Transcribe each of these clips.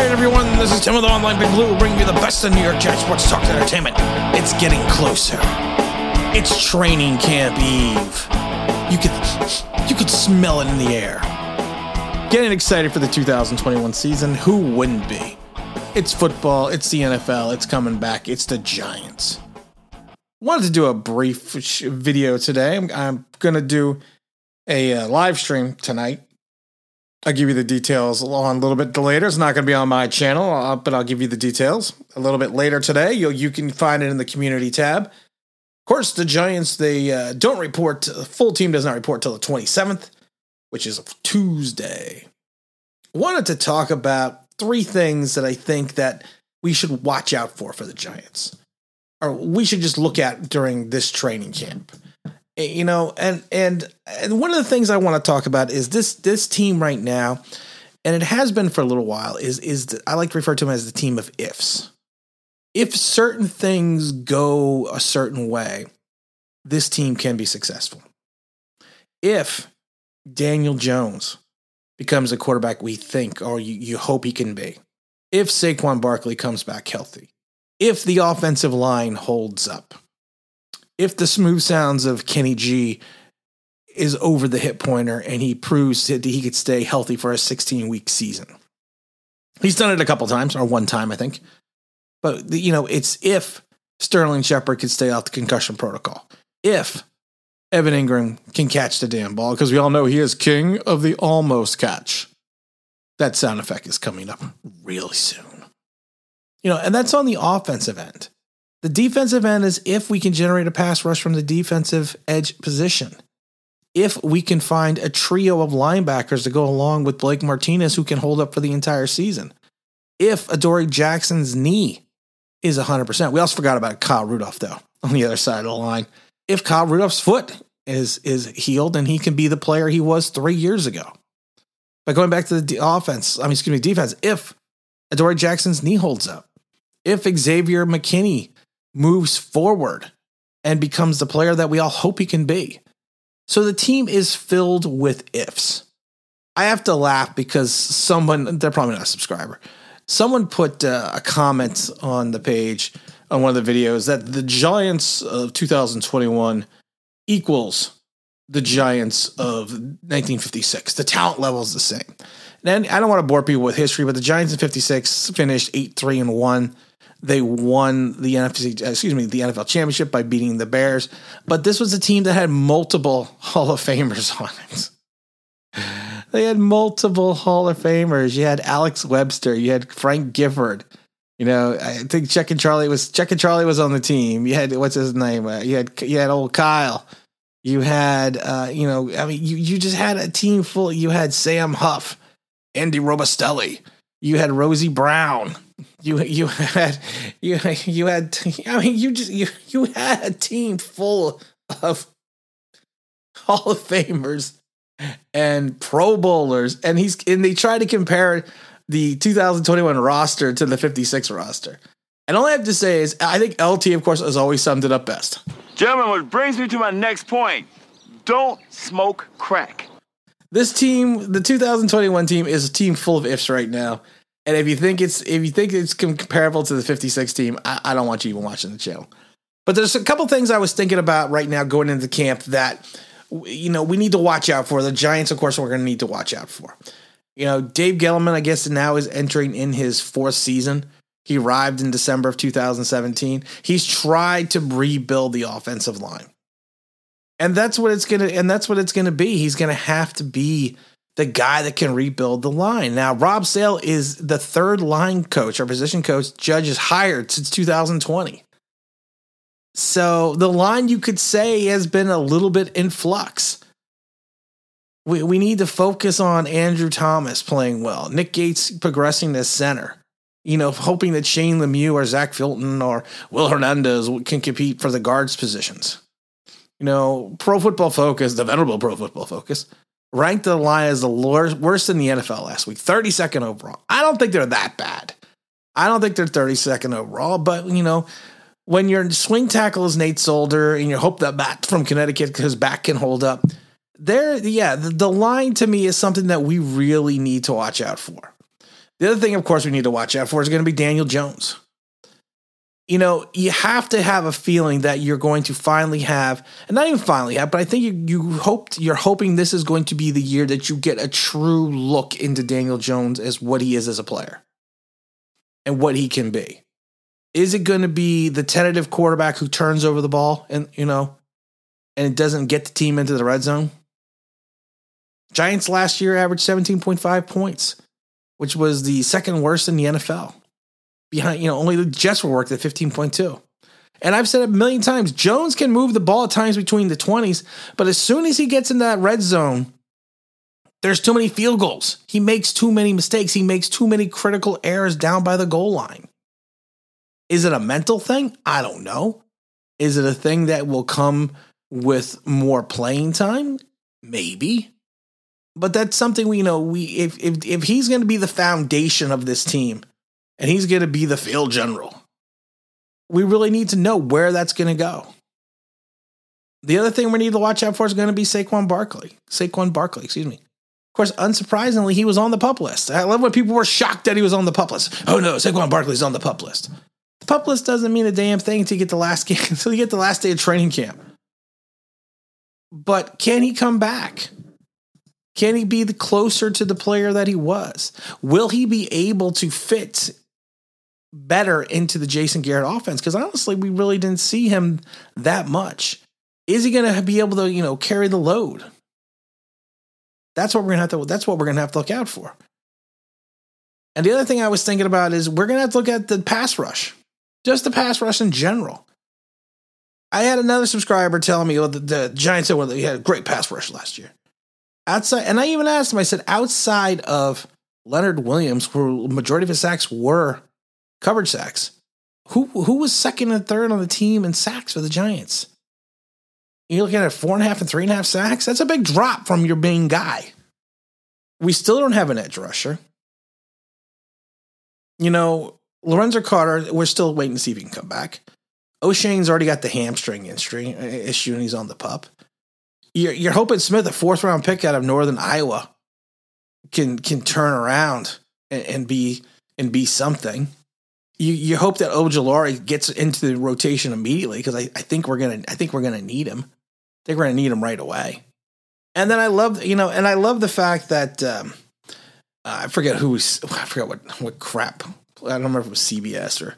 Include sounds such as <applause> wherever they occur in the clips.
right, everyone, this is Tim with the Online Big Blue, bringing you the best of New York Giants sports talk and entertainment. It's getting closer. It's training camp eve. You could, you could smell it in the air. Getting excited for the 2021 season. Who wouldn't be? It's football. It's the NFL. It's coming back. It's the Giants. Wanted to do a brief video today. I'm, I'm gonna do a uh, live stream tonight I'll give you the details on a little bit later. It's not going to be on my channel, uh, but I'll give you the details a little bit later today. You you can find it in the community tab. Of course, the Giants they uh, don't report. The full team does not report till the 27th, which is Tuesday. Wanted to talk about three things that I think that we should watch out for for the Giants, or we should just look at during this training camp you know and and and one of the things i want to talk about is this this team right now and it has been for a little while is is the, i like to refer to them as the team of ifs. If certain things go a certain way this team can be successful. If daniel jones becomes a quarterback we think or you, you hope he can be if saquon barkley comes back healthy if the offensive line holds up if the smooth sounds of Kenny G is over the hip pointer and he proves that he could stay healthy for a 16 week season. He's done it a couple times, or one time, I think. But, you know, it's if Sterling Shepard could stay off the concussion protocol. If Evan Engram can catch the damn ball, because we all know he is king of the almost catch. That sound effect is coming up really soon. You know, and that's on the offensive end. The defensive end is if we can generate a pass rush from the defensive edge position. If we can find a trio of linebackers to go along with Blake Martinez who can hold up for the entire season. If Adoree Jackson's knee is 100%. We also forgot about Kyle Rudolph, though, on the other side of the line. If Kyle Rudolph's foot is, is healed and he can be the player he was three years ago. But going back to the offense, I mean, excuse me, defense, if Adoree Jackson's knee holds up, if Xavier McKinney moves forward and becomes the player that we all hope he can be. So the team is filled with ifs. I have to laugh because someone, they're probably not a subscriber, someone put uh, a comment on the page on one of the videos that the Giants of 2021 equals the Giants of 1956. The talent level is the same. And I don't want to bore people with history, but the Giants in 56 finished 8 3 and 1. They won the NFC, excuse me, the NFL championship by beating the Bears. But this was a team that had multiple <laughs> Hall of Famers on it. They had multiple Hall of Famers. You had Alex Webster. You had Frank Gifford. You know, I think Chuck and Charlie was Chuck and Charlie was on the team. You had what's his name? Uh, you had you had old Kyle. You had uh, you know, I mean, you you just had a team full. You had Sam Huff, Andy Robustelli. You had Rosie Brown you you had you you had I mean you just you you had a team full of Hall of Famers and Pro Bowlers, and he's and they try to compare the 2021 roster to the 56 roster. And all I have to say is, I think LT, of course, has always summed it up best. Gentlemen, what brings me to my next point: don't smoke crack. This team, the 2021 team, is a team full of ifs right now. And if you think it's if you think it's comparable to the 56 team, I, I don't want you even watching the channel. But there's a couple things I was thinking about right now going into camp that you know we need to watch out for. The Giants, of course, we're going to need to watch out for. You know, Dave Gettleman, I guess, now is entering in his fourth season. He arrived in December of 2017. He's tried to rebuild the offensive line. And that's what it's going to and that's what it's going to be. He's going to have to be the guy that can rebuild the line. Now, Rob Sale is the third line coach or position coach Judge has hired since 2020. So the line you could say has been a little bit in flux. We, we need to focus on Andrew Thomas playing well, Nick Gates progressing as center. You know, hoping that Shane Lemieux or Zach Fulton or Will Hernandez can compete for the guards positions. You know, Pro Football Focus, the venerable Pro Football Focus, ranked the line as the worst in the NFL last week, 32nd overall. I don't think they're that bad. I don't think they're 32nd overall, but you know, when your swing tackle is Nate Solder and you hope that Matt from Connecticut because back can hold up, there, yeah, the, the line to me is something that we really need to watch out for. The other thing, of course, we need to watch out for is going to be Daniel Jones. You know, you have to have a feeling that you're going to finally have, and not even finally have, but I think you you hoped you're hoping this is going to be the year that you get a true look into Daniel Jones as what he is as a player and what he can be. Is it going to be the tentative quarterback who turns over the ball and you know, and it doesn't get the team into the red zone? Giants last year averaged 17.5 points, which was the second worst in the NFL. Behind, you know, only the Jets were worked at 15.2. And I've said it a million times Jones can move the ball at times between the 20s, but as soon as he gets in that red zone, there's too many field goals. He makes too many mistakes. He makes too many critical errors down by the goal line. Is it a mental thing? I don't know. Is it a thing that will come with more playing time? Maybe. But that's something we know we if if if he's going to be the foundation of this team and he's going to be the field general. We really need to know where that's going to go. The other thing we need to watch out for is going to be Saquon Barkley. Saquon Barkley, excuse me. Of course, unsurprisingly, he was on the pup list. I love when people were shocked that he was on the pup list. Oh no, Saquon Barkley's on the pup list. The pup list doesn't mean a damn thing until you get the last <laughs> game, until you get the last day of training camp. But can he come back? Can he be the closer to the player that he was? Will he be able to fit better into the Jason Garrett offense? Because honestly, we really didn't see him that much. Is he going to be able to, you know, carry the load? That's what we're gonna have to. That's what we're gonna have to look out for. And the other thing I was thinking about is we're gonna have to look at the pass rush, just the pass rush in general. I had another subscriber telling me, well, the, the Giants said, well, they had a great pass rush last year. Outside, and I even asked him, I said, outside of Leonard Williams, where majority of his sacks were coverage sacks, who who was second and third on the team in sacks for the Giants? You're looking at four and a half and three and a half sacks. That's a big drop from your main guy. We still don't have an edge rusher. You know, Lorenzo Carter, we're still waiting to see if he can come back. Oshane's already got the hamstring injury issue and he's on the pup. You're, you're hoping Smith, a fourth round pick out of Northern Iowa, can can turn around and, and be and be something. You you hope that Ojulari gets into the rotation immediately because I, I think we're gonna I think we're gonna need him. I think we're gonna need him right away. And then I love you know, and I love the fact that um, I forget who was <laughs> I forget what what crap I don't remember if it was CBS or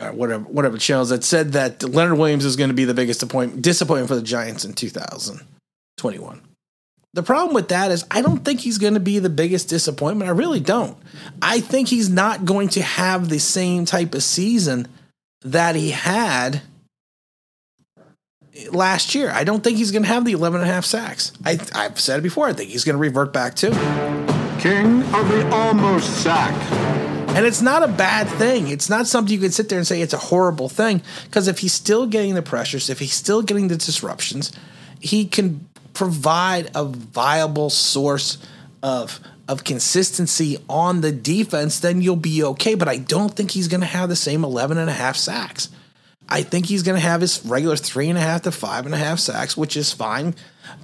uh, whatever whatever channels that said that Leonard Williams is going to be the biggest disappointment disappointment for the Giants in 2021. The problem with that is I don't think he's going to be the biggest disappointment. I really don't. I think he's not going to have the same type of season that he had last year. I don't think he's going to have the 11 and a half sacks. I, I've said it before. I think he's going to revert back to King of the almost sack. And it's not a bad thing. It's not something you can sit there and say it's a horrible thing. Because if he's still getting the pressures, if he's still getting the disruptions, he can provide a viable source of of consistency on the defense, then you'll be okay. But I don't think he's going to have the same 11 and a half sacks. I think he's going to have his regular three and a half to five and a half sacks, which is fine.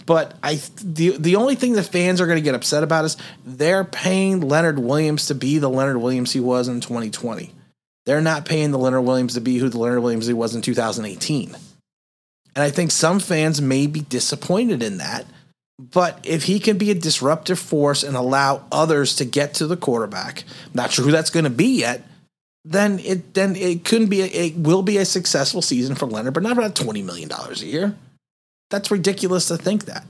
But I the the only thing the fans are going to get upset about is they're paying Leonard Williams to be the Leonard Williams he was in 2020. They're not paying the Leonard Williams to be who the Leonard Williams he was in 2018. And I think some fans may be disappointed in that. But if he can be a disruptive force and allow others to get to the quarterback, not sure who that's going to be yet, then it then it couldn't be a, it will be a successful season for Leonard, but not about twenty million dollars a year. That's ridiculous to think that.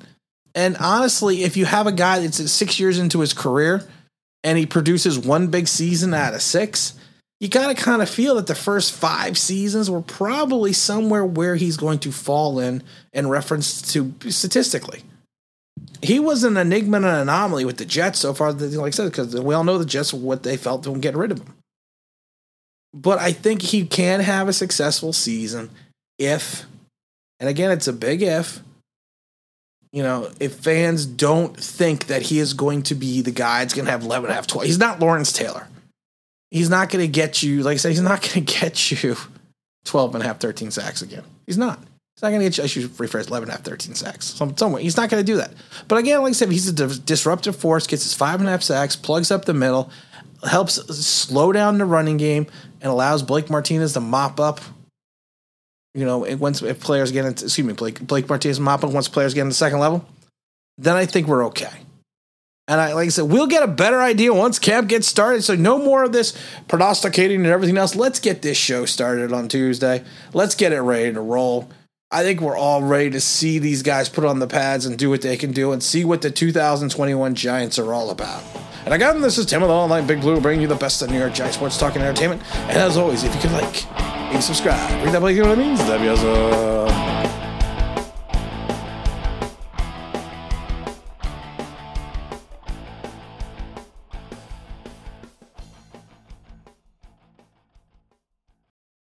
And honestly, if you have a guy that's six years into his career and he produces one big season out of six, you got to kind of feel that the first five seasons were probably somewhere where he's going to fall in in reference to statistically. He was an enigma and an anomaly with the Jets so far, like I said, because we all know the Jets what they felt when getting rid of him. But I think he can have a successful season if and again, it's a big if. You know, if fans don't think that he is going to be the guy that's going to have 11 and a half, 12. He's not Lawrence Taylor. He's not going to get you, like I said, he's not going <laughs> to get you 12 and a half, 13 sacks again. He's not. He's not going to get you, I should rephrase, 11 and a half, 13 sacks. Some, somewhere. He's not going to do that. But again, like I said, he's a disruptive force, gets his five and a half sacks, plugs up the middle. helps slow down the running game and allows Blake Martinez to mop up. You know, it- once if players get into excuse me, Blake Blake Martinez mop up once players get into the second level, then I think we're okay. And I like I said, we'll get a better idea once camp gets started. So no more of this prognosticating and everything else. Let's get this show started on Tuesday. Let's get it ready to roll. I think we're all ready to see these guys put on the pads and do what they can do and see what the 2021 Giants are all about. And again, this is Tim with Online Big Blue, bringing you the best of New York Giants sports talk and entertainment. And as always, if you could like, maybe subscribe, read that, what that means, that'd be awesome.